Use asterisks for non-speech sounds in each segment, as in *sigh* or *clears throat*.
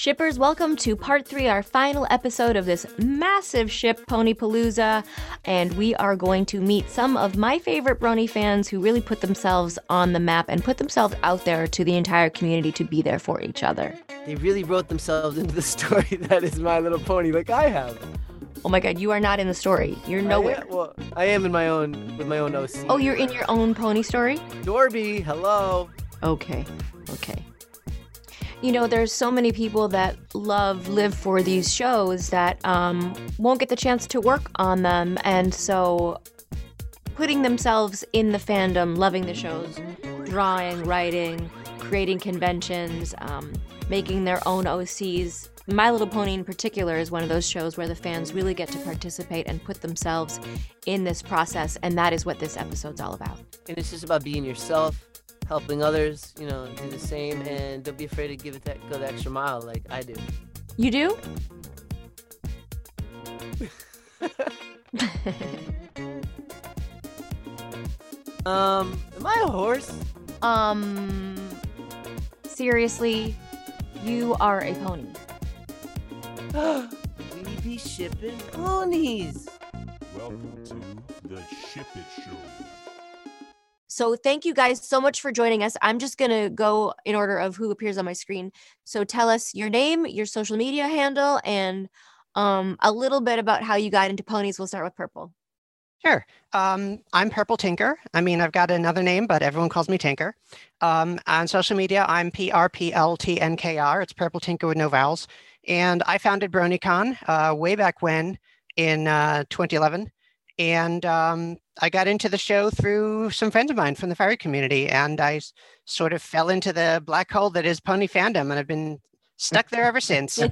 Shippers, welcome to part three, our final episode of this massive ship, Ponypalooza. And we are going to meet some of my favorite Brony fans who really put themselves on the map and put themselves out there to the entire community to be there for each other. They really wrote themselves into the story *laughs* that is My Little Pony, like I have. Oh my god, you are not in the story. You're I nowhere. am- well, I am in my own with my own OC. Oh, you're in your own pony story? Dorby, hello. Okay, okay. You know, there's so many people that love, live for these shows that um, won't get the chance to work on them. And so putting themselves in the fandom, loving the shows, drawing, writing, creating conventions, um, making their own OCs. My Little Pony, in particular, is one of those shows where the fans really get to participate and put themselves in this process. And that is what this episode's all about. And it's just about being yourself, helping others, you know, do the same, and don't be afraid to give it that go the extra mile like I do. You do? *laughs* Um, am I a horse? Um, seriously, you are a pony. *gasps* we be shipping ponies. Welcome to the Ship It Show. So thank you guys so much for joining us. I'm just gonna go in order of who appears on my screen. So tell us your name, your social media handle, and um, a little bit about how you got into ponies. We'll start with purple. Sure. Um, I'm Purple Tinker. I mean, I've got another name, but everyone calls me Tinker. Um, on social media, I'm PRPLTNKR. It's Purple Tinker with no vowels. And I founded BronyCon uh, way back when in uh, 2011. And um, I got into the show through some friends of mine from the furry community. And I sort of fell into the black hole that is pony fandom. And I've been stuck there ever since. *laughs* I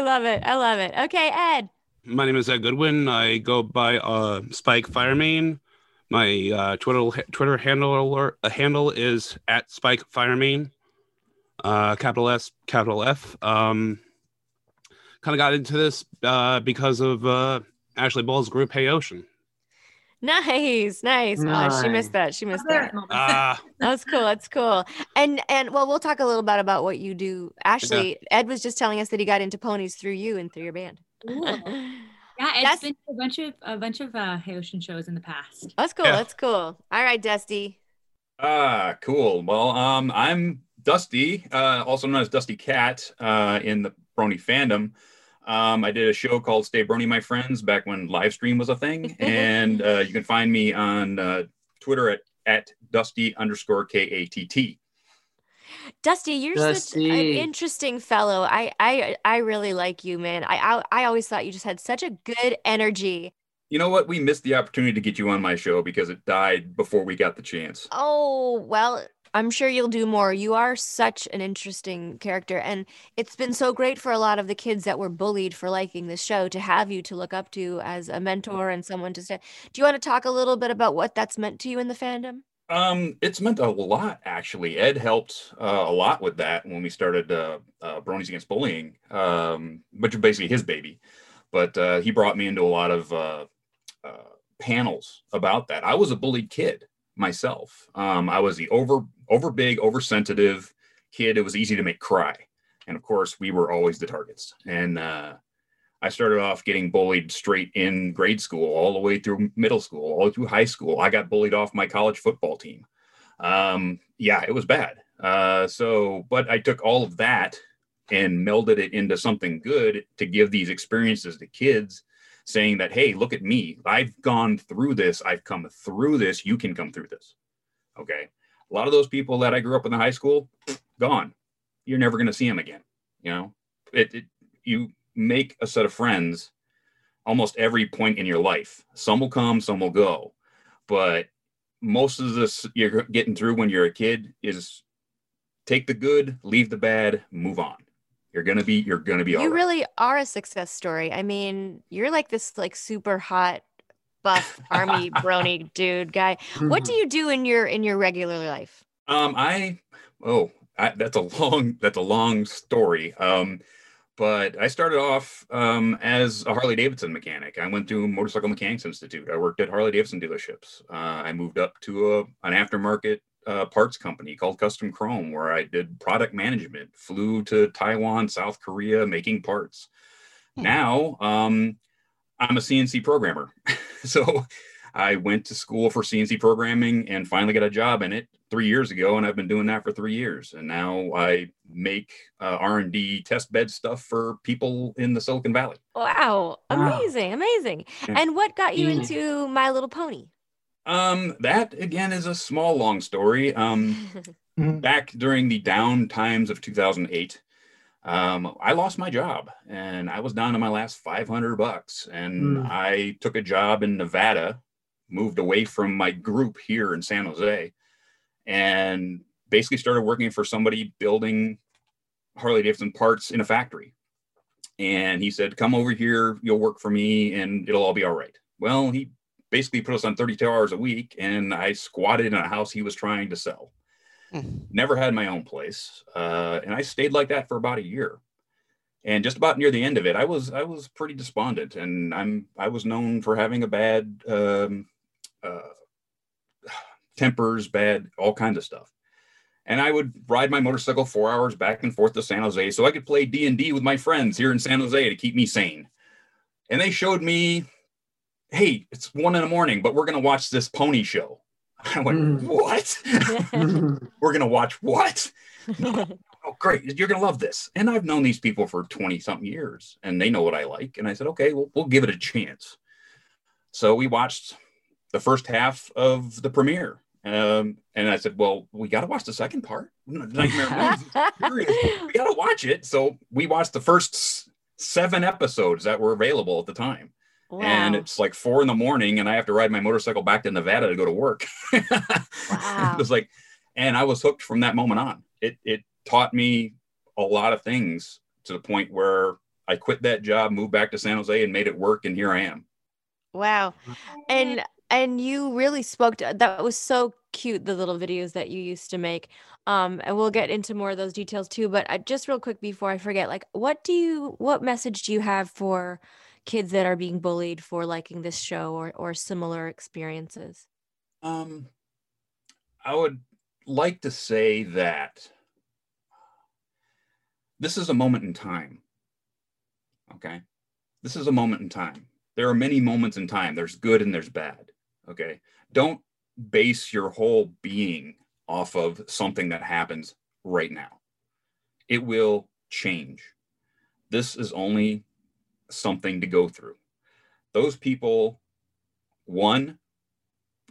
love it. I love it. Okay, Ed. My name is Ed Goodwin. I go by uh, Spike Firemane. My uh, Twitter Twitter handle uh, handle is at Spike Firemane. Uh, capital S, capital F. Um, kind of got into this uh, because of uh, Ashley Ball's group Hey Ocean. Nice, nice. Oh, she missed that. She missed that. Ah, That's cool. That's cool. And and well, we'll talk a little bit about what you do. Ashley, Ed was just telling us that he got into ponies through you and through your band. *laughs* Yeah, it's That's- been a bunch of a bunch of uh, Hey Ocean shows in the past. That's cool. Yeah. That's cool. All right, Dusty. Ah, cool. Well, um, I'm Dusty, uh, also known as Dusty Katt uh, in the Brony fandom. Um, I did a show called Stay Brony, My Friends, back when live stream was a thing, *laughs* and uh, you can find me on uh, Twitter at at Dusty underscore K A T T. Dusty, you're such an interesting fellow. I I I really like you, man. I, I I always thought you just had such a good energy. You know what? We missed the opportunity to get you on my show because it died before we got the chance. Oh, well, I'm sure you'll do more. You are such an interesting character. And it's been so great for a lot of the kids that were bullied for liking this show to have you to look up to as a mentor and someone to say. Do you want to talk a little bit about what that's meant to you in the fandom? Um, it's meant a lot actually. Ed helped uh, a lot with that when we started uh, uh, Bronies Against Bullying, um, which is basically his baby. But uh, he brought me into a lot of uh, uh, panels about that. I was a bullied kid myself. Um, I was the over over big, oversensitive kid. It was easy to make cry, and of course, we were always the targets. And uh, I started off getting bullied straight in grade school, all the way through middle school, all through high school. I got bullied off my college football team. Um, yeah, it was bad. Uh, so, but I took all of that and melded it into something good to give these experiences to kids, saying that, hey, look at me. I've gone through this. I've come through this. You can come through this. Okay. A lot of those people that I grew up in the high school, gone. You're never going to see them again. You know, it, it you make a set of friends almost every point in your life. Some will come, some will go. But most of this you're getting through when you're a kid is take the good, leave the bad, move on. You're gonna be you're gonna be You right. really are a success story. I mean, you're like this like super hot buff army *laughs* brony dude guy. What do you do in your in your regular life? Um, I oh, I, that's a long that's a long story. Um, but I started off um, as a Harley Davidson mechanic. I went to Motorcycle Mechanics Institute. I worked at Harley Davidson dealerships. Uh, I moved up to a, an aftermarket uh, parts company called Custom Chrome, where I did product management, flew to Taiwan, South Korea, making parts. Hmm. Now, um, I'm a CNC programmer. *laughs* so I went to school for CNC programming and finally got a job in it three years ago, and I've been doing that for three years. And now I make uh, R&D test bed stuff for people in the Silicon Valley. Wow. Wow. Amazing. Amazing. Yeah. And what got you into My Little Pony? Um, that again is a small, long story. Um, *laughs* back during the down times of 2008 um, i lost my job and i was down to my last 500 bucks and Mm. i took a job in nevada moved away from my group here in san jose and basically started working for somebody building harley davidson parts in a factory and he said come over here you'll work for me and it'll all be all right well he basically put us on 32 hours a week and i squatted in a house he was trying to sell. Hmm. never had my own place uh, and i stayed like that for about a year. And just about near the end of it i was i was pretty despondent and i'm i was known for having a bad um, uh, tempers bad all kinds of stuff. And i would ride my motorcycle four hours back and forth to san jose so i could play d&d with my friends here in san jose to keep me sane. And they showed me hey it's one in the morning but we're going to watch this pony show. *laughs* I went Mm. what? *laughs* *laughs* We're going to watch what? Oh great you're going to love this. And i've known these people for 20 something years and they know what i like and i said okay well, we'll give it a chance. So we watched the first half of the premiere um, and i said well we got to watch the second part. Nightmare Moon is serious. we got to watch it. So we watched the first seven episodes that were available at the time and it's like four in the morning and i have to ride my motorcycle back to nevada to go to work *laughs* Wow. it was like and i was hooked from that moment on it it taught me a lot of things to the point where i quit that job moved back to san jose and made it work and here i am Wow. And and you really spoke to that was so cute the little videos that you used to make. Um and we'll get into more of those details too, but I, just real quick before I forget, like what do you what message do you have for kids that are being bullied for liking this show or or similar experiences? um i would like to say that this is a moment in time okay? This is a moment in time. There are many moments in time. There's good and there's bad okay? Don't base your whole being off of something that happens right now. It will change. This is only something to go through those people one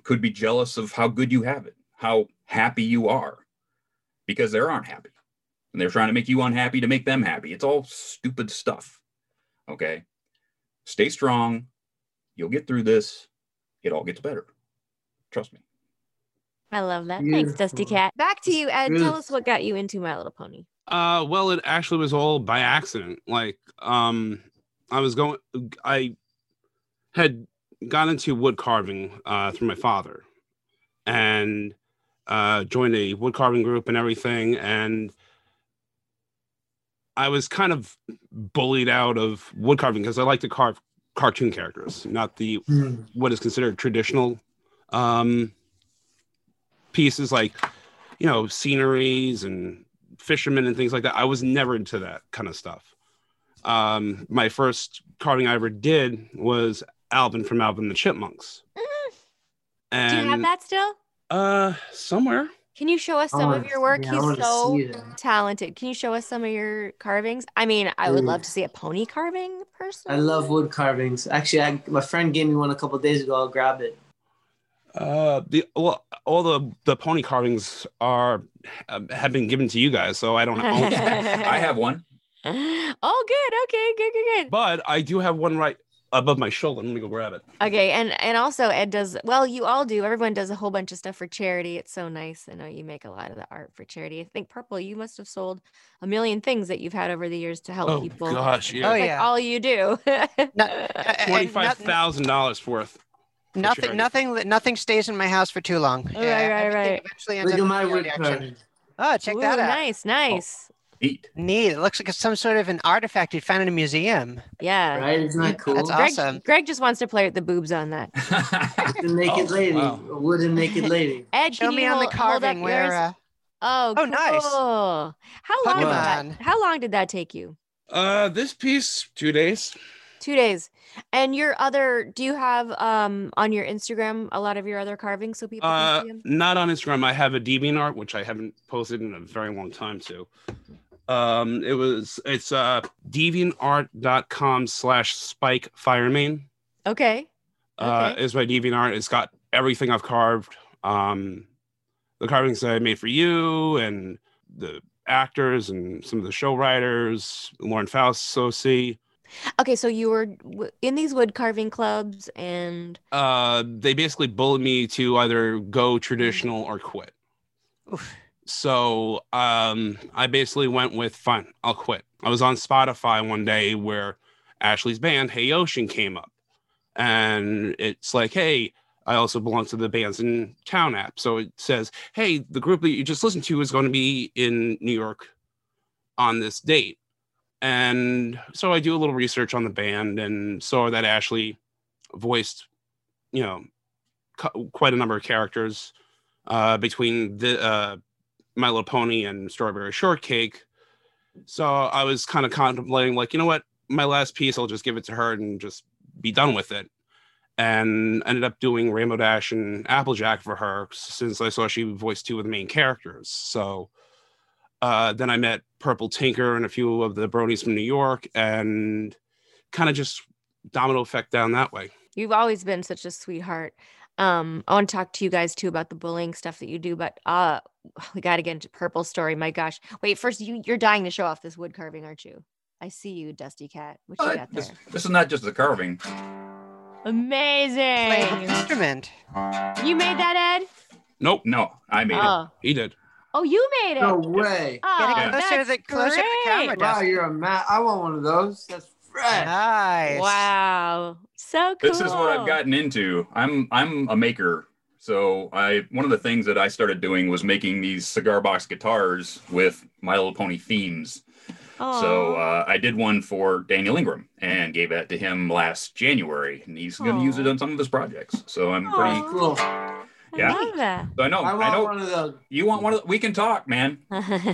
could be jealous of how good you have it how happy you are because they aren't happy and they're trying to make you unhappy to make them happy it's all stupid stuff okay stay strong you'll get through this it all gets better trust me I love that. Thanks, Dusty Katt. Back to you, Ed. Tell us what got you into My Little Pony. Uh, well, it actually was all by accident. Like, um, I was going, I had got into wood carving uh, through my father, and uh, joined a wood carving group and everything. And I was kind of bullied out of wood carving because I like to carve cartoon characters, not the Mm. what is considered traditional um, pieces like you know sceneries and fishermen and things like that. I was never into that kind of stuff. Um, my first carving I ever did was Alvin from Alvin the Chipmunks. And do you have that still? uh somewhere. Can you show us I some of your work? yeah, He's so talented. Can you show us some of your carvings? I mean, I would love to see a pony carving personally. I love wood carvings. Actually, I, my friend gave me one a couple days ago. I'll grab it. Uh, the well, all the the pony carvings are um, have been given to you guys, so I don't own *laughs* i have one *laughs* oh, good. Okay, good, good, good. but I do have one right above my shoulder. Let me go grab it. Okay, and and also Ed does well. You all do. Everyone does a whole bunch of stuff for charity. It's so nice. I know you make a lot of the art for charity. I think Purple, you must have sold a million things that you've had over the years to help Oh people. gosh, Oh, yeah, It's like yeah. all you do. No, *laughs* uh, uh, and twenty five nothing- thousand dollars worth. Nothing, nothing, nothing stays in my house for too long. Right, right, uh, right. Eventually ends up my wood charity auction. carving. Oh, check Ooh, that out. Nice, nice. Neat. Neat. It looks like it's some sort of an artifact you found in a museum. Yeah. Right? Isn't that cool? That's Greg, awesome. Greg just wants to play with the boobs on that. *laughs* The naked Oh, lady, wow. a wooden naked lady. *laughs* Ed, Show me on the hold, hold carving where. Uh, Oh, Oh, nice. How long did that? How long did that take you? Uh, this piece two days. Two days. And your other, do you have um on your Instagram a lot of your other carvings so people Uh, see them? not on Instagram. I have a DeviantArt, which I haven't posted in a very long time too. Um, it was it's uh deviantart.com slash spike firemane. Okay. Uh, Okay. is my DeviantArt. It's got everything I've carved. Um, the carvings that I made for you and the actors and some of the show writers, Lauren Faust, Soci. Okay, so you were in these wood carving clubs and Uh, they basically bullied me to either go traditional or quit. oof. So um, I basically went with fine, I'll quit. I was on Spotify one day where Ashley's band, Hey Ocean, came up. And it's like, hey, I also belong to the Bands in Town app. So it says, hey, the group that you just listened to is going to be in New York on this date. And so I do a little research on the band and saw that Ashley voiced, you know, quite a number of characters uh, between the uh, My Little Pony and Strawberry Shortcake. So I was kind of contemplating, like, you know what, my last piece, I'll just give it to her and just be done with it. And ended up doing Rainbow Dash and Applejack for her since I saw she voiced two of the main characters. So uh, then I met Purple Tinker and a few of the bronies from New York and kind of just domino effect down that way. you've always been such a sweetheart. Um, I want to talk to you guys too about the bullying stuff that you do, but uh we gotta get into purple story. My gosh. Wait, first you you're dying to show off this wood carving, aren't you? I see you, Dusty Katt. What you Uh, got this, there? this is not just the carving. Amazing. Playing an Amazing. instrument. You made that, Ed? Nope, No, I made it. Oh. he did. Oh, you made it. No way. Oh, Get it closer to the- closer to the camera, great. Dusty. Wow, you're a man. I want one of those. That's fresh. Nice. Wow. So cool. This is what I've gotten into. I'm I'm a maker. So I one of the things that I started doing was making these cigar box guitars with My Little Pony themes. So uh, I did one for Daniel Ingram and gave that to him last January, and he's going to use it on some of his projects. So I'm pretty. Aw. Cool. I yeah. love that. So I know. I I, want know. one of those. You want one of? We can talk, man.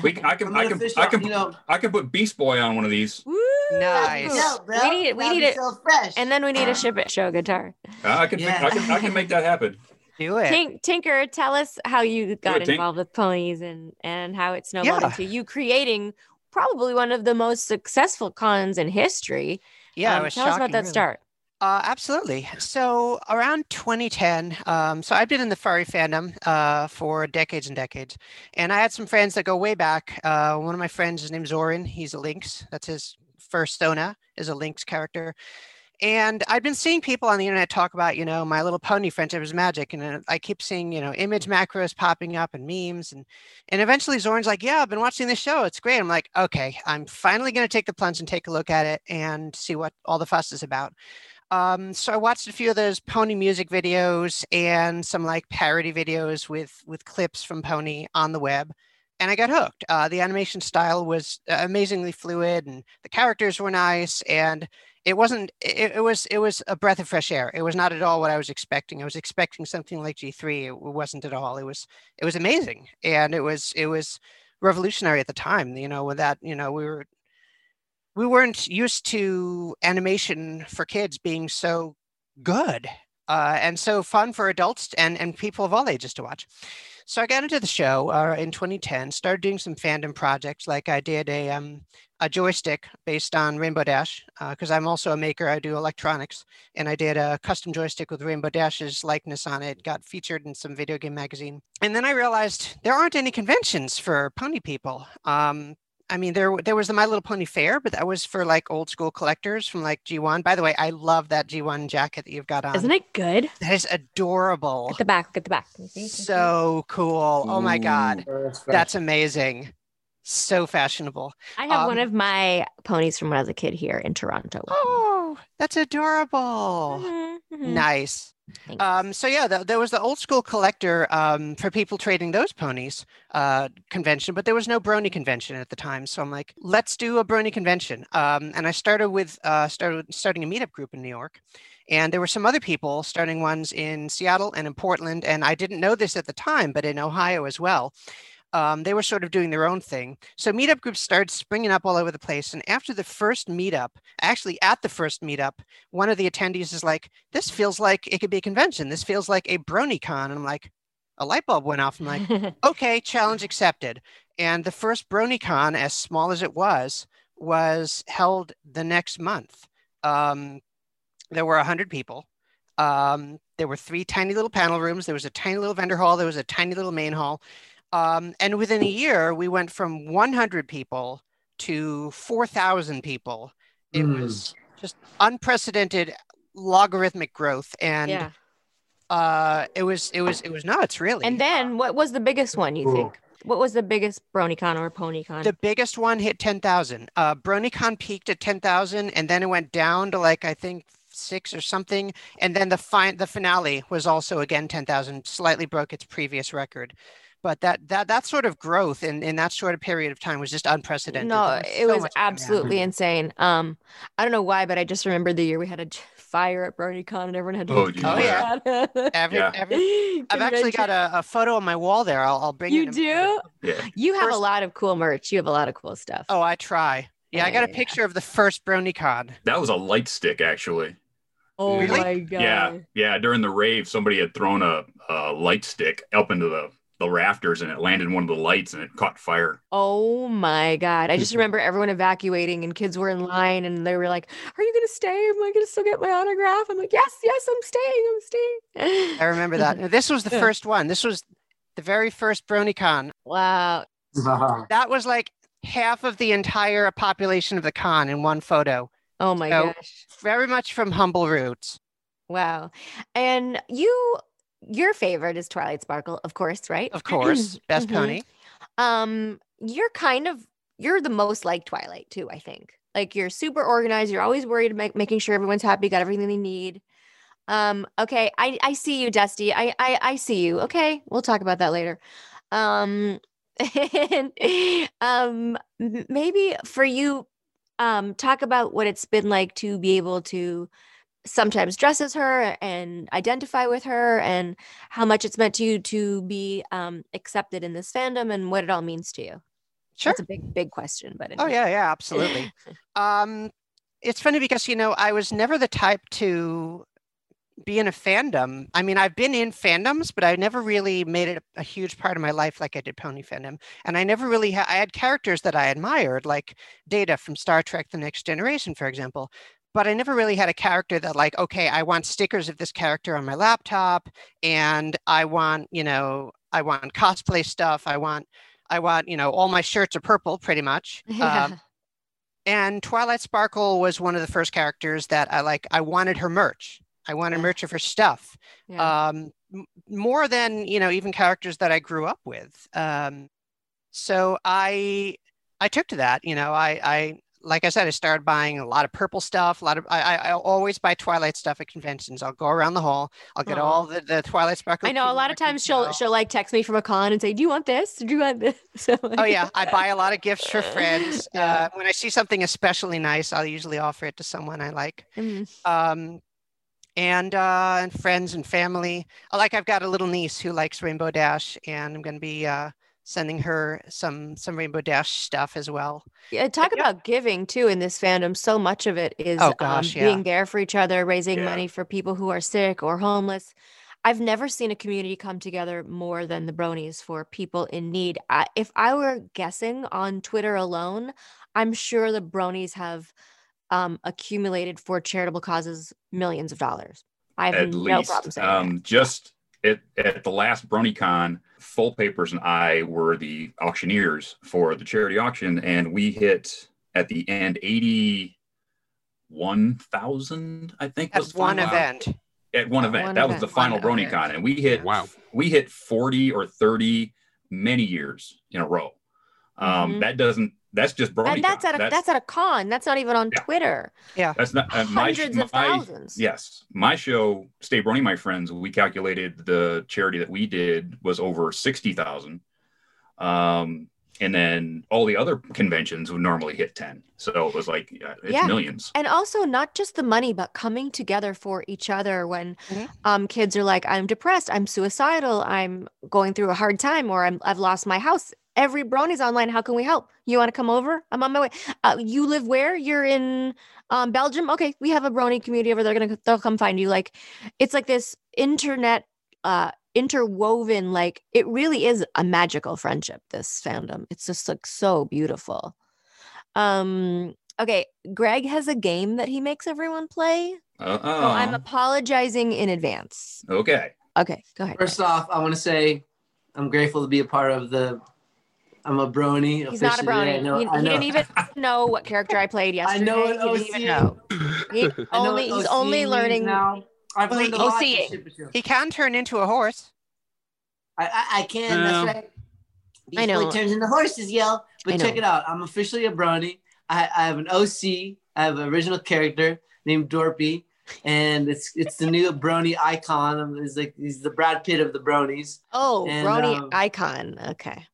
We can, I can. I'm I can. official, I can. you know. I can put Beast Boy on one of these. Woo, Nice. that's. We need it. We need it. So fresh. And then we need a ship it show guitar. I can. Yeah. I can. I can make that happen. Do it. Tink, Tinker, tell us how you got it, Tink. involved with ponies and and how it snowballed Yeah. into you creating probably one of the most successful cons in history. Yeah, Um, it was tell us about that really. start. Uh, absolutely. So around 2010, um, so I've been in the furry fandom uh, for decades and decades, and I had some friends that go way back. Uh, one of my friends, his name's Zoran. He's a Lynx. That's his first Sona is a Lynx character. And I've been seeing people on the internet talk about, you know, My Little Pony Friendship is Magic, and uh, I keep seeing, you know, image macros popping up and memes, and and eventually Zorn's like, "Yeah, I've been watching this show. It's great." I'm like, "Okay, I'm finally going to take the plunge and take a look at it and see what all the fuss is about." Um, so I watched a few of those Pony music videos and some like parody videos with with clips from Pony on the web, and I got hooked. Uh, the animation style was uh, amazingly fluid, and the characters were nice, and it wasn't. It, it was it was a breath of fresh air. It was not at all what I was expecting. I was expecting something like G three. It wasn't at all. It was it was amazing, and it was it was revolutionary at the time. You know, with that, you know, we were we weren't used to animation for kids being so good uh, and so fun for adults and, and people of all ages to watch. So I got into the show uh, in 2010, started doing some fandom projects, like I did a, um, a joystick based on Rainbow Dash, because I'm also a maker, I do electronics, and I did a custom joystick with Rainbow Dash's likeness on it, got featured in some video game magazine. And then I realized there aren't any conventions for pony people. Um, I mean, there there was the My Little Pony Fair, but that was for like old school collectors from like G1. By the way, I love that G1 jacket that you've got on. Isn't it good? That is adorable. At the back, look at the back. Can you see? Can you see? So cool. Oh my God. That's. That's amazing. So fashionable. I have one um, of my ponies from when I was a kid here in Toronto. Oh, that's adorable. Mhm, mhm. Nice. Um, so yeah, the, there was the old school collector um, for people trading those ponies uh, convention, but there was no brony convention at the time. So I'm like, let's do a brony convention. Um, and I started with uh, started starting a meetup group in New York, and there were some other people starting ones in Seattle and in Portland. And I didn't know this at the time, but in Ohio as well. Um, they were sort of doing their own thing. So meetup groups started springing up all over the place. And after the first meetup, actually at the first meetup, one of the attendees is like, "This feels like it could be a convention. This feels like a BronyCon." And I'm like, a light bulb went off. I'm like, *laughs* okay, challenge accepted. And the first BronyCon, as small as it was, was held the next month. Um, there were 100 people. Um, there were three tiny little panel rooms. There was a tiny little vendor hall. There was a tiny little main hall. Um, and within a year, we went from 100 people to 4,000 people. It Mm. was just unprecedented logarithmic growth. And yeah. uh, it was it was it was nuts, really. And then what was the biggest one you Cool. think? What was the biggest BronyCon or PonyCon? The biggest one hit 10,000. Uh, BronyCon peaked at 10,000 and then it went down to like, I think six or something. And then the fine, the finale was also again 10,000, slightly broke its previous record. But that, that, that sort of growth in, in that short of period of time was just unprecedented. no, There it so was much coming absolutely insane. Um, I don't know why, but I just remember the year we had a *laughs* fire at BronyCon and everyone had to. Oh, leave. Oh, yeah. *laughs* Every, Yeah. every, *laughs* I've actually got a, a photo on my wall there. I'll, I'll bring You it. do? Yeah. You have a lot of cool merch. You have a lot of cool stuff. Oh, I try. Yeah, I got a Yeah. picture of the first BronyCon. That was a light stick, actually. Oh Really? my god. Yeah, yeah. During the rave, somebody had thrown a, a light stick up into the, the rafters, and it landed in one of the lights, and it caught fire. Oh my god. I just *laughs* remember everyone evacuating and kids were in line and they were like, Are you gonna stay? Am I gonna still get my autograph? I'm like, Yes, yes, I'm staying. I'm staying. *laughs* I remember that. Now, This was the first one. This was the very first BronyCon. Wow. *laughs* That was like half of the entire population of the con in one photo. Oh my So- gosh. Very much from humble roots. Wow. And you your favorite is Twilight Sparkle, of course, right? Of course, *clears throat* best Mhm. pony. Um, you're kind of you're the most like Twilight too, I think. Like you're super organized, you're always worried about making sure everyone's happy, got everything they need. Um, okay, I I see you, Dusty. I I I see you. Okay, we'll talk about that later. Um *laughs* and um maybe for you um talk about what it's been like to be able to sometimes dress as her and identify with her and how much it's meant to you to be um, accepted in this fandom and what it all means to you. Sure. That's a big, big question, but Oh yeah, yeah, *laughs* absolutely. um, it's funny because you know I was never the type to be in a fandom. I mean, I've been in fandoms, but I never really made it a, a huge part of my life like I did Pony fandom. And I never really had. I had characters that I admired, like Data from Star Trek: The Next Generation, for example. But I never really had a character that, like, okay, I want stickers of this character on my laptop, and I want, you know, I want cosplay stuff. I want, I want, you know, all my shirts are purple, pretty much. *laughs* Yeah. Um, and Twilight Sparkle was one of the first characters that I like. I wanted her merch. I wanted Yeah. merch of her stuff. yeah. Um, m- more than you know, even characters that I grew up with. Um, so I I took to that. You know, I I like I said, I started buying a lot of purple stuff. A lot of I I, always buy Twilight stuff at conventions. I'll go around the hall. I'll get Aw. all the, the Twilight Sparkle. I know a lot of times she'll she'll like text me from a con and say, "Do you want this? Do you want this?" *laughs* So Oh yeah, I buy a lot of gifts for friends. *laughs* Yeah. Uh, when I see something especially nice, I'll usually offer it to someone I like. Mhm. Um, and uh, and friends and family. Like I've got a little niece who likes Rainbow Dash, and I'm going to be uh, sending her some some Rainbow Dash stuff as well. Yeah, talk yeah. about giving too in this fandom. So much of it is Oh, gosh, um, yeah. being there for each other, raising Yeah. money for people who are sick or homeless. I've never seen a community come together more than the Bronies for people in need. I, if I were guessing on Twitter alone, I'm sure the Bronies have um, accumulated for charitable causes millions of dollars. I have At no least, problem saying um, just at, at the last BronyCon, Full Papers and I were the auctioneers for the charity auction, and we hit at the end eighty-one thousand. I think At was one final- event. At one event, One that was the final One BronyCon, event. and we hit Wow. we hit 40 or 30 many years in a row. Um, Mhm. That doesn't that's just brony. and that's at a that's, at a con. That's not even on Yeah. Twitter. Yeah, that's not uh, my, Hundreds of thousands. Yes, my show, Stay Brony, my friends. We calculated the charity that we did was over sixty thousand, um, and then all the other conventions would normally hit ten. So it was like yeah, it's Yeah. millions. And also not just the money, but coming together for each other when Mhm. um, kids are like, I'm depressed, I'm suicidal, I'm going through a hard time, or I'm, I've lost my house. Every brony's online. How can we help? You want to come over? I'm on my way. Uh, you live where? You're in um, Belgium. Okay, we have a brony community over there. They're Gonna they'll come find you. Like, it's like this internet uh, interwoven. Like, it really is a magical friendship. This fandom. It's just like so beautiful. Um. Okay, Greg has a game that he makes everyone play. Uh So I'm apologizing in advance. okay. Okay, go ahead. First off, I want to say I'm grateful to be a part of the. I'm a brony. He's not a officially. brony. I know, he, he didn't even *laughs* know what character I played yesterday. I yesterday. know he what didn't even know. *laughs* He I know only what he's OC only learning. now. I've Well, learned a he- lot. OCing. this ship show. He can turn into a horse. I, I, I can. Yeah. That's right. I know. it turns into horses, yo. But check it out. I'm officially a brony. I, I have an OC. I have an original character named Dorby, and it's it's the new brony icon. He's like he's the Brad Pitt of the bronies. Oh, And, Brony um, icon. Okay.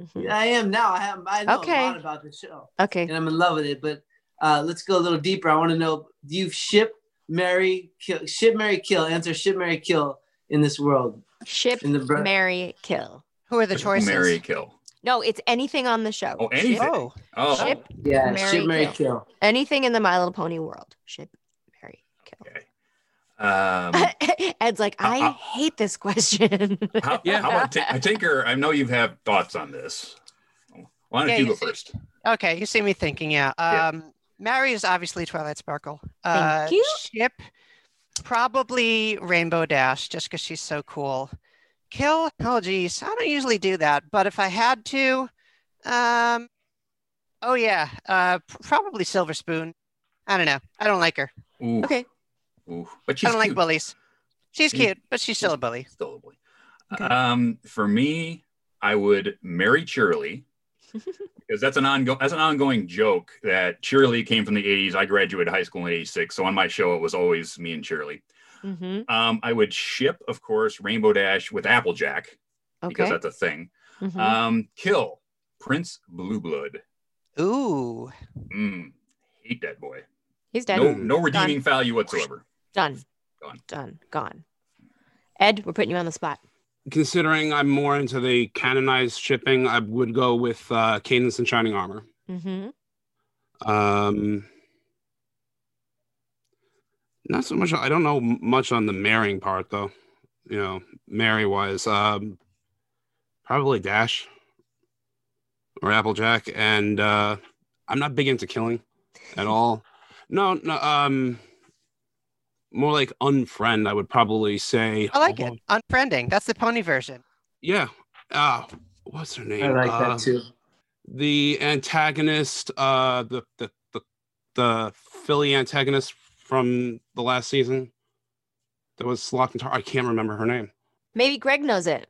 Mhm. I am now. I have I know Okay. a lot about the show, Okay. and I'm in love with it. But uh, let's go a little deeper. I want to know: Do you ship, marry, kill, ship, marry, kill? Answer: ship, marry, kill in this world. Ship, In the bro- marry, kill. Who are the choices? Marry kill. No, it's anything on the show. Oh, anything. Oh, Oh, Ship. Yeah, Marry, ship, marry, kill. kill. Anything in the My Little Pony world. Ship, marry, kill. okay. Um, *laughs* Ed's like, I Uh, hate this question. how, Yeah. how about Tin- *laughs* Tinker? I know you have thoughts on this. Why don't Yeah, you you go see- first? okay. You see me thinking, yeah. Yeah. Um, Marry is obviously Twilight Sparkle. Uh, Thank you. Ship, probably Rainbow Dash, just because she's so cool. Kill, oh geez, I don't usually do that, but if I had to, um, oh yeah, uh, probably Silver Spoon. I don't know. I don't like her. Ooh, okay. Ooh. But she's I don't like bullies. She's Yeah. cute, but she's still a bully. Still a bully. Okay. Um, for me, I would marry Cheerilee *laughs* because that's an ongoing that's an ongoing joke that Cheerilee came from the 80s. I graduated high school in 86. So on my show, it was always me and Cheerilee. hmm Um, I would ship, of course, Rainbow Dash with Applejack because that's a thing. Mhm. Um, kill Prince Blue Blood. Ooh, Mm, hate that boy. He's dead. No, no redeeming value whatsoever. Done. Gone. Done. Gone. Ed, we're putting you on the spot. Considering I'm more into the canonized shipping, I would go with uh, Cadance and Shining Armor. Mm-hmm. Um, not so much. I don't know much on the marrying part, though. You know, Marry wise, um, probably Dash or Applejack, and uh, I'm not big into killing at all. No, no. Um, more like unfriend. I would probably say. I like it. Unfriending. That's the pony version. Yeah. Uh, what's her name? I like Uh, that too. the antagonist, uh, the the the, the filly antagonist from the last season that was locked in tar. I can't remember her name. Maybe Greg knows it.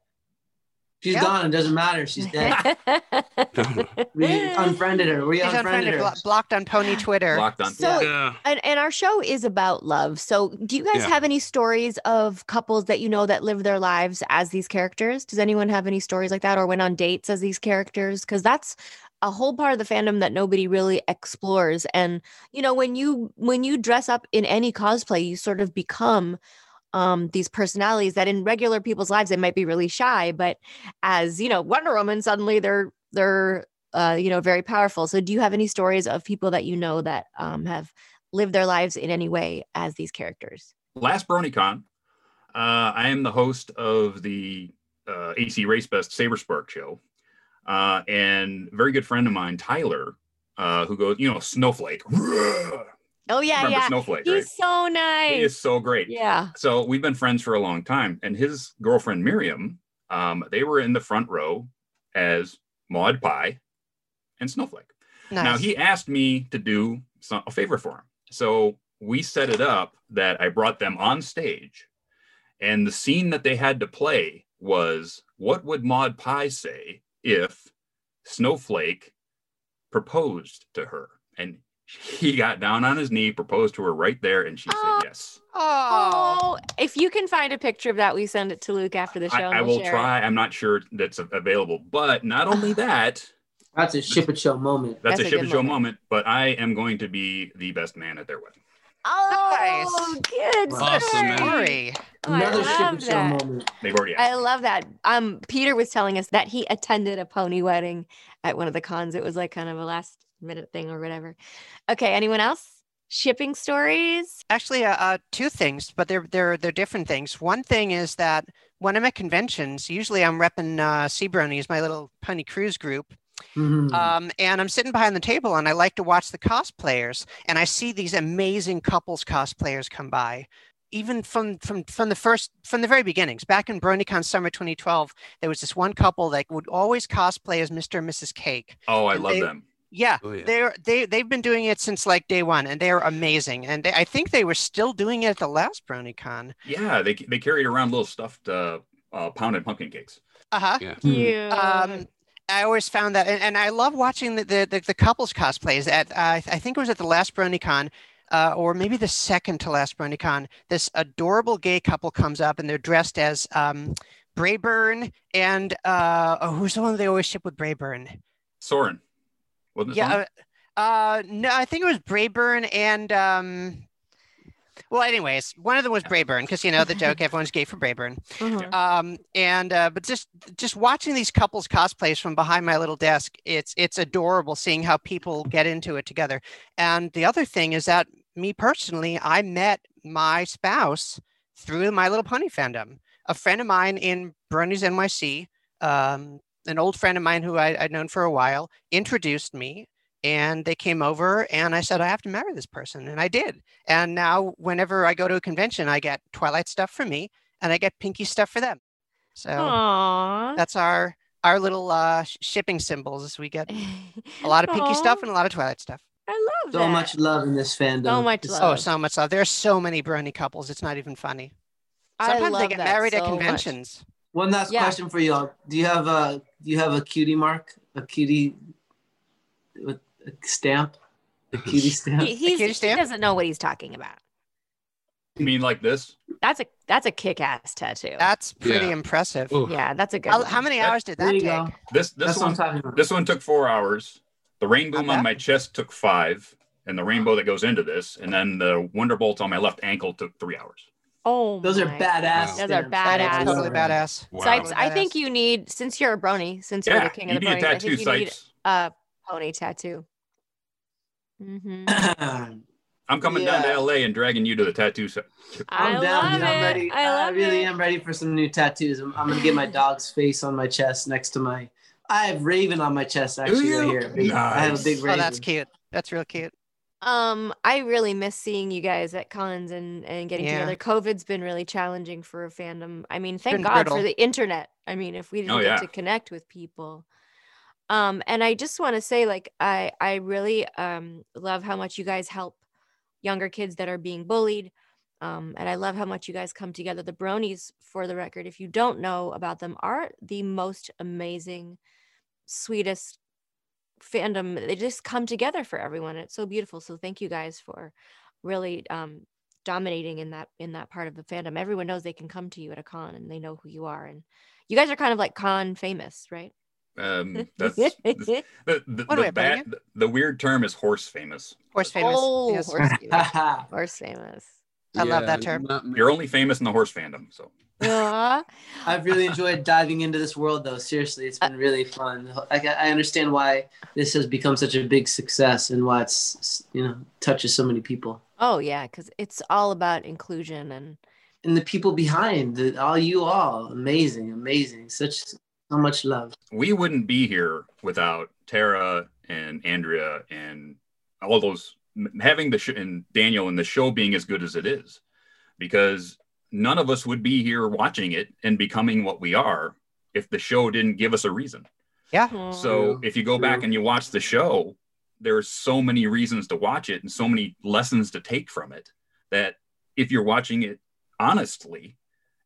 She's Yeah. gone. It doesn't matter. She's *laughs* dead. *laughs* we unfriended her. We She's unfriended unfriended, her. blo- blocked on pony Twitter. Blocked on. So- yeah. and, and our show is about love. So, do you guys Yeah. have any stories of couples that you know that live their lives as these characters? Does anyone have any stories like that or went on dates as these characters? Because that's a whole part of the fandom that nobody really explores. And you know, when you when you dress up in any cosplay, you sort of become um these personalities that in regular people's lives they might be really shy, but as you know, Wonder Woman suddenly they're they're uh, you know very powerful. So, do you have any stories of people that you know that um, have lived their lives in any way as these characters. last BronyCon, uh, I am the host of the uh, AC Race Best Saber Spark show. Uh, and very good friend of mine, Tyler, uh, who goes, you know, Snowflake. *laughs* Oh yeah, Remember yeah. Snowflake, He's right? so nice. He is so great. yeah. So we've been friends for a long time. And his girlfriend, Miriam, um, they were in the front row as Maud Pie and Snowflake. Nice. Now he asked me to do some, a favor for him. So we set it up that I brought them on stage, and the scene that they had to play was what would Maud Pie say if Snowflake proposed to her, and he got down on his knee, proposed to her right there, and she Oh. said yes. Oh, if you can find a picture of that, we send it to Luke after the show. I, and I we'll will share it. try. I'm not sure that's available, but not only that, That's a ship it show moment. that's, That's a a ship good and show moment. moment. But I am going to be the best man at their wedding. Oh, good. Awesome, man. Story. Oh, I Another ship love it show that. moment. They've already I love that. Um, Peter was telling us that he attended a pony wedding at one of the cons. It was like kind of a last minute thing or whatever. Okay, anyone else? Shipping stories? Actually, uh, uh, two things, but they're they're they're different things. One thing is that when I'm at conventions, usually I'm repping uh, Sea Bronies, my little pony cruise group, Mhm. um, and I'm sitting behind the table, and I like to watch the cosplayers, and I see these amazing couples cosplayers come by. Even from from from the first from the very beginnings, back in BronyCon summer 2012, there was this one couple that would always cosplay as Mr. and Mrs. Cake. Oh, I and love they- them. Yeah, Oh, yeah. they're they they've been doing it since like day one, and they're amazing. And they, I think they were still doing it at the last BronyCon. Yeah, they they carried around little stuffed uh, uh, pounded pumpkin cakes. Uh huh. Yeah. Cute. Um, I always found that, and, and I love watching the the, the, the couples cosplays. At uh, I think it was at the last BronyCon, uh, or maybe the second to last BronyCon. This adorable gay couple comes up, and they're dressed as um, Braeburn and uh, oh, who's the one they always ship with Braeburn? Soarin, wasn't it? Yeah. Soarin? Uh, uh, no, I think it was Braeburn and um. Well, anyways, one of them was Braeburn because you know the joke everyone's gay for Braeburn. Mhm. Um, and uh, but just just watching these couples cosplays from behind my little desk, it's it's adorable seeing how people get into it together. And the other thing is that me personally, I met my spouse through my little pony fandom. A friend of mine in Bronies NYC, um, an old friend of mine who I, I'd known for a while, introduced me. And they came over, and I said, I have to marry this person. And I did. And now, whenever I go to a convention, I get Twilight stuff for me, and I get Pinkie stuff for them. So Aw. that's our our little uh, shipping symbols. Is we get *laughs* a lot of Pinkie stuff and a lot of Twilight stuff. I love So that. much love in this fandom. So much love. Oh, so much love. There are so many brony couples. It's not even funny. I Sometimes they get that married at conventions. much. Conventions. One last Yeah. question for y'all. Do you have a do you have a cutie mark? A cutie with a stamp? A *laughs* cutie stamp? He, he's, cutie he doesn't know what he's talking about. You mean like this? That's a that's a kick-ass tattoo. That's pretty Yeah. impressive. Ooh. yeah, that's a good. How, one. how many That- hours did that take? go. This this That's one this one took four hours. The rainbow Not on my chest took five, and the rainbow that goes into this, and then the wonder wonderbolt on my left ankle took three hours. Oh, Those are my- badass. Those are stamps. That is badass. totally badass. Wow. Cipes, I think you need since you're a brony, since you're the king of the need a bronies, I think you need a pony tattoo. Mm-hmm. *clears throat* I'm coming down to LA and dragging you to the tattoo set. I I'm down. love dude. it. I'm ready. I love really it. am ready for some new tattoos. I'm, I'm gonna get my dog's face on my chest next to my. I have Raven on my chest actually right here. Big- I have a big Raven. Oh, that's cute. That's real cute. Um, I really miss seeing you guys at cons and and getting Yeah. together. COVID's been really challenging for a fandom. I mean, thank been God for the internet. I mean, if we didn't Oh, get yeah. to connect with people. Um, and I just want to say, like, I I really um love how much you guys help younger kids that are being bullied. Um, and I love how much you guys come together. The Bronies, for the record, if you don't know about them, are the most amazing, sweetest fandom. They just come together for everyone. It's so beautiful. So thank you guys for really um, dominating in that in that part of the fandom. Everyone knows they can come to you at a con and they know who you are. And you guys are kind of like con famous, right? Um, *laughs* that's the, the, the, the, bad, the weird term is horse famous. Horse famous. Oh, yes. horse famous. *laughs* Horse famous. I love that term. You're only famous in the horse fandom. So Aw. I've really enjoyed diving into this world, though. Seriously, it's been really fun. I, I understand why this has become such a big success and why it's you know touches so many people Oh yeah, because it's all about inclusion and and the people behind the, all you all. Amazing, amazing. Such so much love. we wouldn't be here without Tara and Andrea and all those having the sh- and Daniel and the show being as good as it is, because none of us would be here watching it and becoming what we are if the show didn't give us a reason. Yeah. So if you go back and you watch the show, there's so many reasons to watch it and so many lessons to take from it that if you're watching it honestly,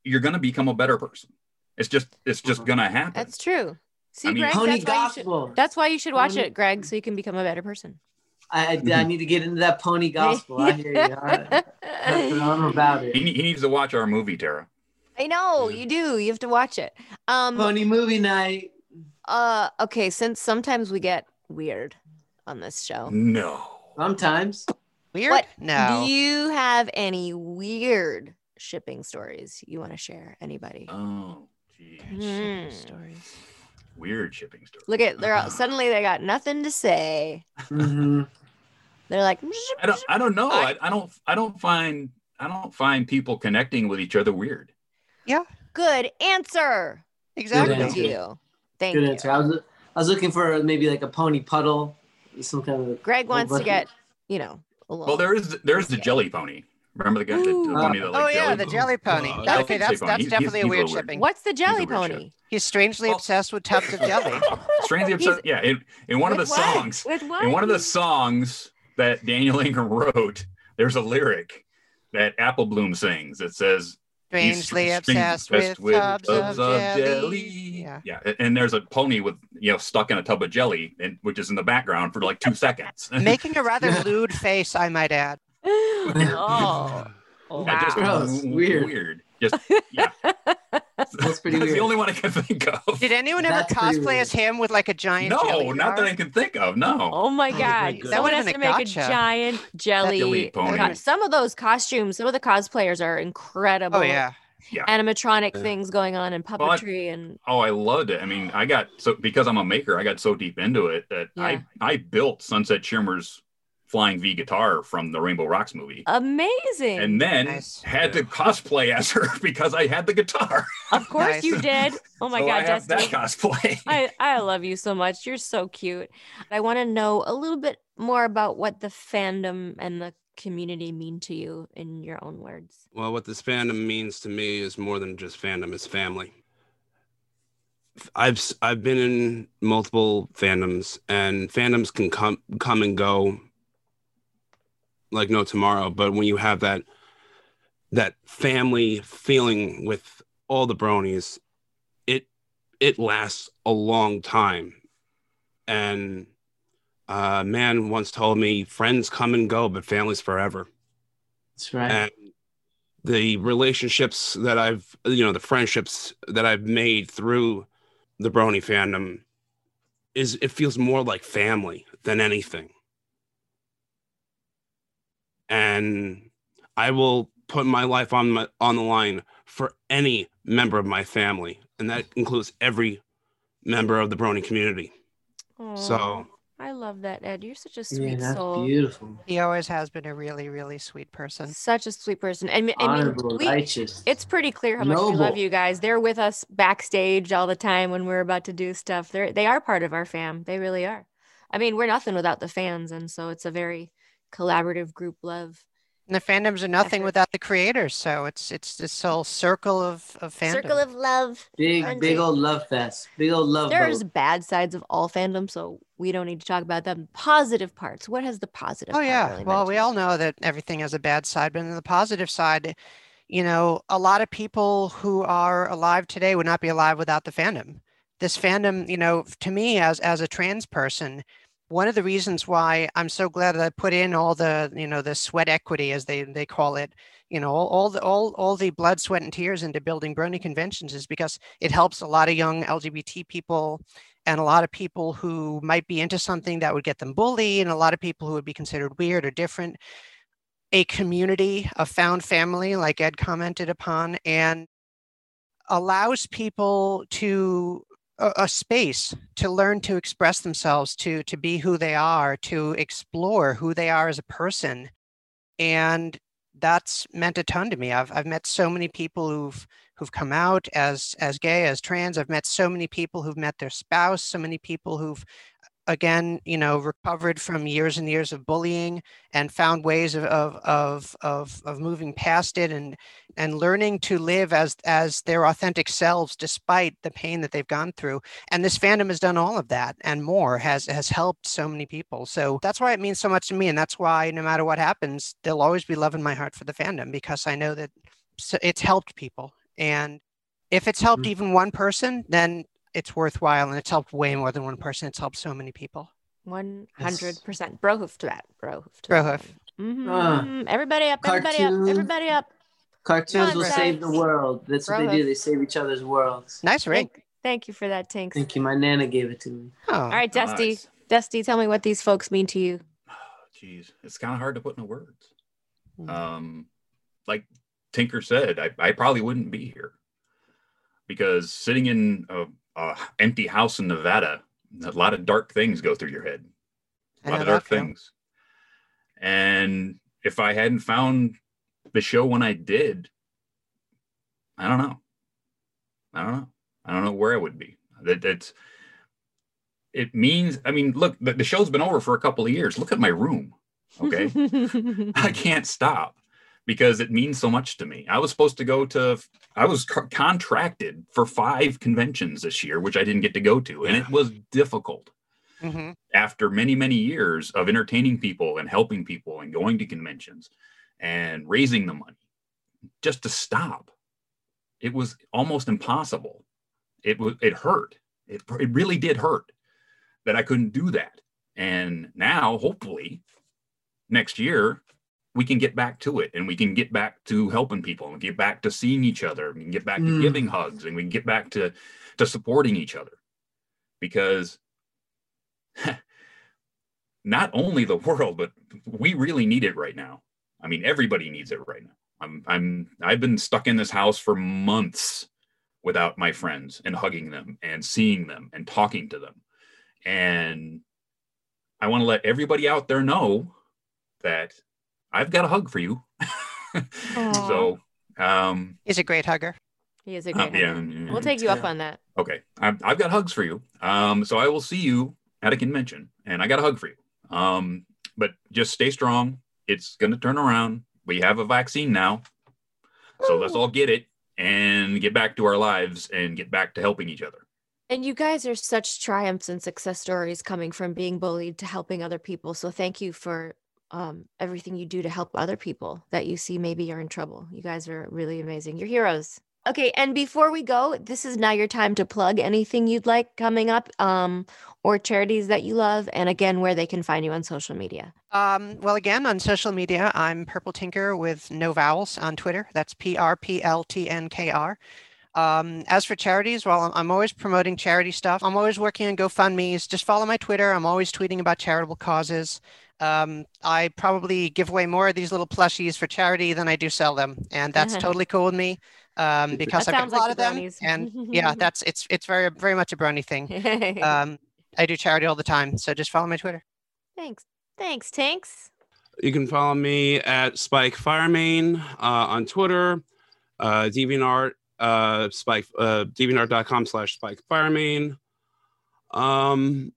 you're going to become a better person. It's just it's just Mhm. going to happen. that's true. See, I mean- Greg, Pony that's why, you should, that's why you should watch Pony- it, Greg, so you can become a better person. I, I, I need to get into that pony gospel. I hear you. I, I'm *laughs* about He, it. ne- he needs to watch our movie, Tara. I know you do. You have to watch it. Um. Pony movie night. Uh. Okay. Since sometimes we get weird on this show, No. Sometimes. Weird? What No. do you have any weird shipping stories you want to share? Anybody? Oh, geez. Hmm. Stories. Weird shipping story. Look at they're all, *laughs* suddenly they got nothing to say. Mhm. They're like, I don't. I don't know. I- I, I don't. I don't find. I don't find people connecting with each other weird. Yeah. Good answer. Exactly. Good Thank answer. you. Thank Good you. answer. I was, I was looking for maybe like a pony puddle, some kind of. Greg Well, wants to get, you know, a little. Well, there is. There's the jelly pony. Remember the guy, the, the Ooh. pony that Oh yeah, the jelly pony. Oh, That- okay, that's that's He's- definitely he's a a weird little weird. shipping. What's the jelly a pony? ship. He's strangely Well- obsessed with *laughs* tubs of jelly. Strangely obsessed. Yeah, in, in one of the what? songs, With what? in one of the songs that Daniel Ingram *laughs* wrote, there's a lyric that Apple Bloom sings that says, Strangely obsessed obsessed with tubs of jelly. jelly." Yeah. Yeah, and there's a pony with you know stuck in a tub of jelly, and which is in the background for like two seconds. Making a rather *laughs* lewd face, I might add. Oh. *laughs* Yeah, Wow. just Gross. w- Weird. Weird. Just *laughs* yeah. That's pretty That's weird. the only one I can think of. Did anyone ever That's cosplay as him with like a giant no, jelly not that? I can think of. No. Oh my Oh my god. Someone has to been a make a giant jelly. Jelly pony. Some of those costumes, some of the cosplayers are incredible. Oh yeah. Yeah. Animatronic Yeah. things going on and Well, I- puppetry and Oh, I loved it. I mean, I got so because I'm a maker, I got so deep into it that Yeah. I I built Sunset Shimmer's flying V guitar from the Rainbow Rocks movie. amazing. and then Nice. had to cosplay as her *laughs* because I had the guitar. of course Nice. you did. Oh my *laughs* So god, I have that cosplay. *laughs* I, I love you so much. You're so cute. I want to know a little bit more about what the fandom and the community mean to you in your own words. Well, what this fandom means to me is more than just fandom; it's family. I've I've been in multiple fandoms, and fandoms can come come and go like no tomorrow. But when you have that that family feeling with all the bronies, it it lasts a long time. And uh, man once told me, "Friends come and go, but families forever." That's right. and the relationships that I've, you know, the friendships that I've made through the Brony fandom is it feels more like family than anything. And I will put my life on my on the line for any member of my family, and that includes every member of the Brony community. So I love that, Ed. You're such a yeah, sweet that's soul. beautiful. He always has been a really, really sweet person. Such a sweet person. And I mean, Honorable, we, righteous. it's pretty clear how much we love you guys. They're with us backstage all the time when we're about to do stuff. They're they are part of our fam. They really are. I mean, we're nothing without the fans, and so it's a very collaborative group love. And the fandoms are nothing Effort. without the creators, so it's it's this whole circle of of fandom. Circle of love. big, friendly. big old love fest. Big old love There's boat. bad sides of all fandom, so we don't need to talk about them. Positive parts. What has the positive? Oh part yeah. really well, we all know that everything has a bad side, but on the positive side, you know, a lot of people who are alive today would not be alive without the fandom. This fandom, you know, to me as as a trans person, one of the reasons why I'm so glad that I put in all the, you know, the sweat equity as they they call it, you know, all, all the all all the blood, sweat, and tears into building Brony conventions is because it helps a lot of young LGBT people and a lot of people who might be into something that would get them bullied and a lot of people who would be considered weird or different. A community a found family like ed commented upon and allows people to a, a space to learn to express themselves to to be who they are to explore who they are as a person. And that's meant a ton to me. I've, I've met so many people who've who've come out as as gay as trans. I've met so many people who've met their spouse so many people who've again you know recovered from years and years of bullying and found ways of of of of, of moving past it and and learning to live as as their authentic selves despite the pain that they've gone through. And this fandom has done all of that and more has has helped so many people. So that's why it means so much to me and that's why no matter what happens there'll always be love in my heart for the fandom because i know that it's helped people. And if it's helped Mm. even one person then it's worthwhile and it's helped way more than one person. It's helped so many people. One hundred percent. Brohoof to that. Brohoof. to Brohoof. one. Ah. Mhm. Everybody up. Everybody up. Everybody up. Cartoons on, will Rex. save the world. That's what they do. They save each other's worlds. Nice ring. Thank, thank you for that, Tinks. Thank you. My nana gave it to me. Oh, All right, Dusty. Nice. Dusty, tell me what these folks mean to you. *sighs* Jeez, it's kind of hard to put into words. Hmm. Um, like Tinker said, I, I probably wouldn't be here because sitting in a, a empty house in Nevada, a lot of dark things go through your head. A lot of dark things. And if I hadn't found the show when I did, I don't know. I don't know. I don't know where I would be. That it's it means I mean, look, the, the show's been over for a couple of years. Look at my room. Okay. *laughs* I can't stop because it means so much to me. I was supposed to go to, I was co- contracted for five conventions this year, which I didn't get to go to. And it was difficult hmm after many, many years of entertaining people and helping people and going to conventions and raising the money just to stop. It was almost impossible. It was, it hurt. It, it really did hurt that I couldn't do that. And now, hopefully, next year, we can get back to it and we can get back to helping people and get back to seeing each other. We can get back to Mm. giving hugs and we can get back to, to supporting each other because *laughs* not only the *laughs* world, but we really need it right now. I mean, everybody needs it right now. I'm, I'm, I've been stuck in this house for months without my friends and hugging them and seeing them and talking to them. And I want to let everybody out there know that I've got a hug for you. *laughs* so, um, He's a great hugger. he is a uh, great yeah, yeah. We'll take you up on that. Okay, I've, I've got hugs for you. Um, so I will see you at a convention, and I got a hug for you. Um, but just stay strong. It's gonna turn around. We have a vaccine now, so let's all get it and get back to our lives and get back to helping each other. And you guys are such triumphs and success stories coming from being bullied to helping other people. So thank you for um, everything you do to help other people that you see maybe are in trouble. You guys are really amazing. You're heroes. Okay, and before we go, this is now your time to plug anything you'd like coming up, um, or charities that you love, and again where they can find you on social media. Um, well, again, on social media, I'm Purple Tinker with no vowels on Twitter. That's P R P L T N K R. Um, as for charities, well, I'm, I'm always promoting charity stuff. I'm always working on GoFundMe's. Just follow my Twitter. I'm always tweeting about charitable causes. Um, I probably give away more of these little plushies for charity than I do sell them, and that's *laughs* totally cool with me um, because That I've got a sounds like lot the of them. bronies. And *laughs* yeah, that's it's it's very very much a brony thing. *laughs* Um, I do charity all the time, so just follow my Twitter. Thanks. Thanks, Tanks. You can follow me at Spike Firemane uh, on Twitter, uh, DeviantArt, uh, Spike, uh, DeviantArt.com slash Spike Firemane. Um,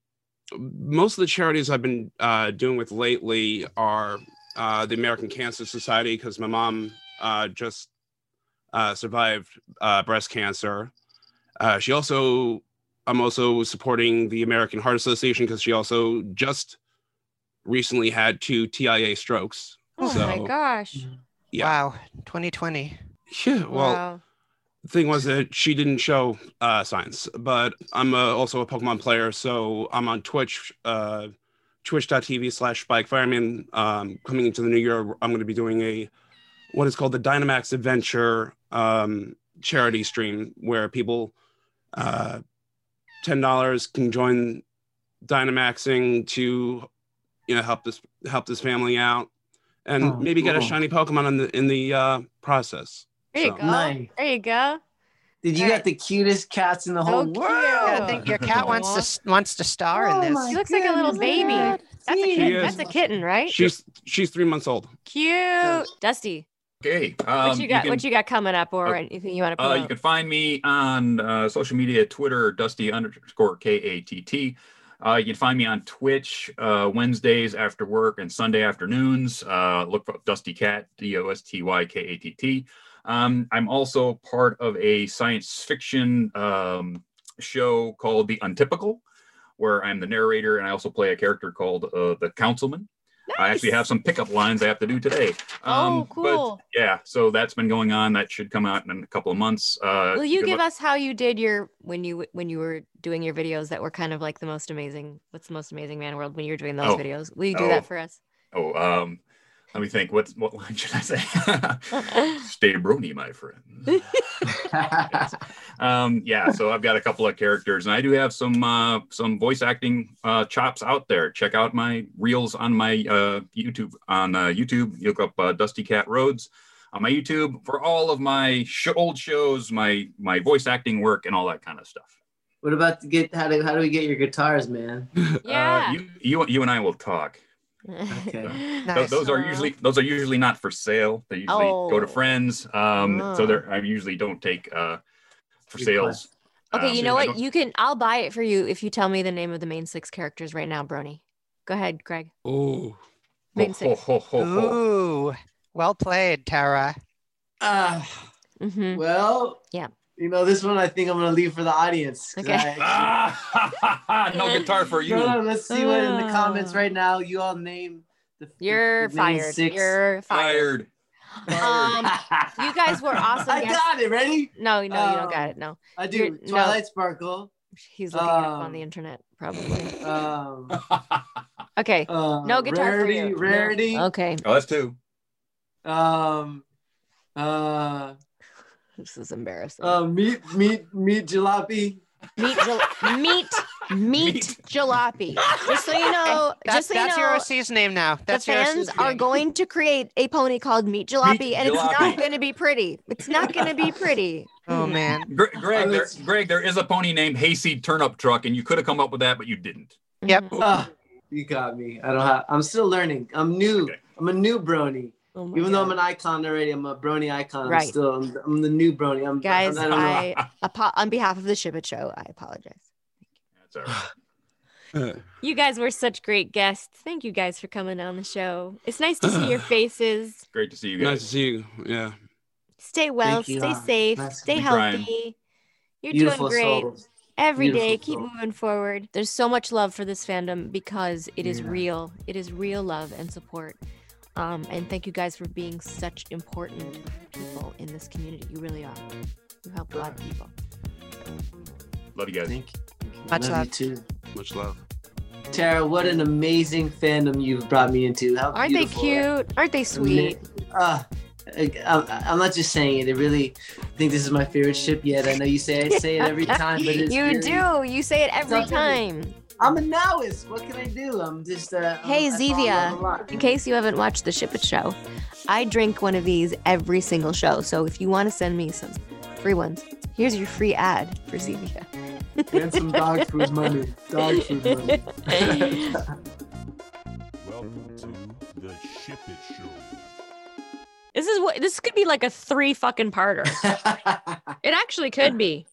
most of the charities I've been uh, doing with lately are uh, the American Cancer Society because my mom uh, just uh, survived uh, breast cancer. Uh, she also, I'm also supporting the American Heart Association because she also just recently had two TIA strokes. Oh so, my gosh. Yeah. Wow, 2020. Yeah, well, wow. The thing was that she didn't show uh, signs, but I'm uh, also a Pokemon player, so I'm on Twitch, uh, twitch.tv slash Spike Firemane. Um, coming into the new year, I'm going to be doing a what is called the Dynamax Adventure um, charity stream where people uh, $10 can join Dynamaxing to you know help this help this family out and Oh, maybe get a shiny Pokemon in the in the uh, process. There you So- go. Nice. There you go. Dude, you All got the cutest cats in the So whole cute. world. Yeah, I think your cat wants to wants to star in Oh this. She looks like a little baby. That's a kitten. That's a kitten, right? She's she's three months old. Cute. Dusty, Okay. Um, what you got? can- what you got coming up, or uh, anything you want to Uh, you can find me on uh, social media, Twitter, Dusty underscore K A T T. Uh, you can find me on Twitch uh, Wednesdays after work and Sunday afternoons. Uh, look for Dusty Katt, D O S T Y K A T T. Um, I'm also part of a science fiction um, show called The Untypical, where I'm the narrator and I also play a character called uh, the Councilman. I actually have some pickup lines I have to do today. Oh, but cool. yeah, so that's been going on. That should come out in a couple of months. Uh, Will you give luck- us how you did your when you when you were doing your videos that were kind of like the most amazing? What's the most amazing man world when you were doing those Oh. videos? Will you do Oh. that for us? Oh, um, let me think. What what line should I say? *laughs* Stay brony, my friend. *laughs* um, yeah, so I've got a couple of characters, and I do have some uh, some voice acting uh, chops out there. Check out my reels on my uh, YouTube. On uh, YouTube, you look up uh, Dusty Katt Roads on my YouTube for all of my sh- old shows, my my voice acting work, and all that kind of stuff. What about to get how do how do we get your guitars, man? *laughs* Yeah. Uh, you, you you and I will talk. Okay. *laughs* Nice. those are usually those are usually not for sale. They usually go to Oh. friends. Um, so Oh. they're I usually don't take uh, for Good sales. Okay, Um, you know what? You can. I'll buy it for you if you tell me the name of the main six characters right now, Brony. Go ahead, Greg. Oh, Main ho, six. ho, ho, ho, ho. Ooh, well played, Tara. Uh, hmm well, Yeah. You know, this one I think I'm gonna leave for the audience. Okay. I- Ah, *laughs* no guitar for you. No, no, let's see what in the comments Ah. right now you all name the You're the main fired. six. You're fired. Fired. Um, you guys were awesome *laughs* I guests. got it. Ready? No, no, you don't Um, got it. No, I do. You're- no. Twilight Sparkle. he's looking it up on um, the internet, probably. Um, *laughs* Okay. uh, No guitar for rarity, you. No. Rarity. Okay. oh, that's two. Um, uh, This is embarrassing. uh, meat, meat, meat jalopy. meat, jal- meat, meat, Meat. jalopy. Just so you know, That's, just so you that's know, your OC's name now. That's the your fans OC's are going to create a pony called Meat Jalopy, Meat and it's not going to be pretty. It's not going to be pretty. *laughs* Oh man. Gre- Greg, Oh, there, Greg, there is a pony named Hayseed Turnip Truck, and you could have come up with that, but you didn't. Yep. Ah, you got me. I don't have. I'm still learning. I'm new. Okay. I'm a new brony. Oh my Even though I'm an icon already, I'm a brony icon. Right. I'm still. I'm, I'm the new brony. I'm guys, I don't know. I, *laughs* apo- on behalf of the Ship It Show, I apologize. That's all *laughs* right. You guys were such great guests. Thank you guys for coming on the show. It's nice to see your *sighs* faces. Great to see you guys. nice guys. to see you. Yeah. Stay well, Thank stay Uh, safe, nice stay be trying. healthy. You're Beautiful doing great. souls. Every day, Beautiful keep soul. moving forward. There's so much love for this fandom because it is Yeah. real. It is real love and support. Um, and thank you guys for being such important people in this community. You really are. You help a lot of people. Love you guys. Thank you. Much love love. you too. Much love. Tara, what an amazing fandom you've brought me into. How Aren't they cute? Aren't they sweet? Uh, I, I'm, I'm not just saying it. I really think this is my favorite ship yet. I know you say I say it every *laughs* time, but it's you really- do. You say it every not really- time. I'm a novice. What can I do? I'm just. Uh, Hey, I'm, I fall in Zevia. love a lot. In case you haven't watched the Ship It show, I drink one of these every single show. So if you want to send me some free ones, here's your free ad for Zevia. And some dog food money. Dog food money. *laughs* Welcome to the Ship It Show. This is what this could be like a three fucking parter. *laughs* It actually could be.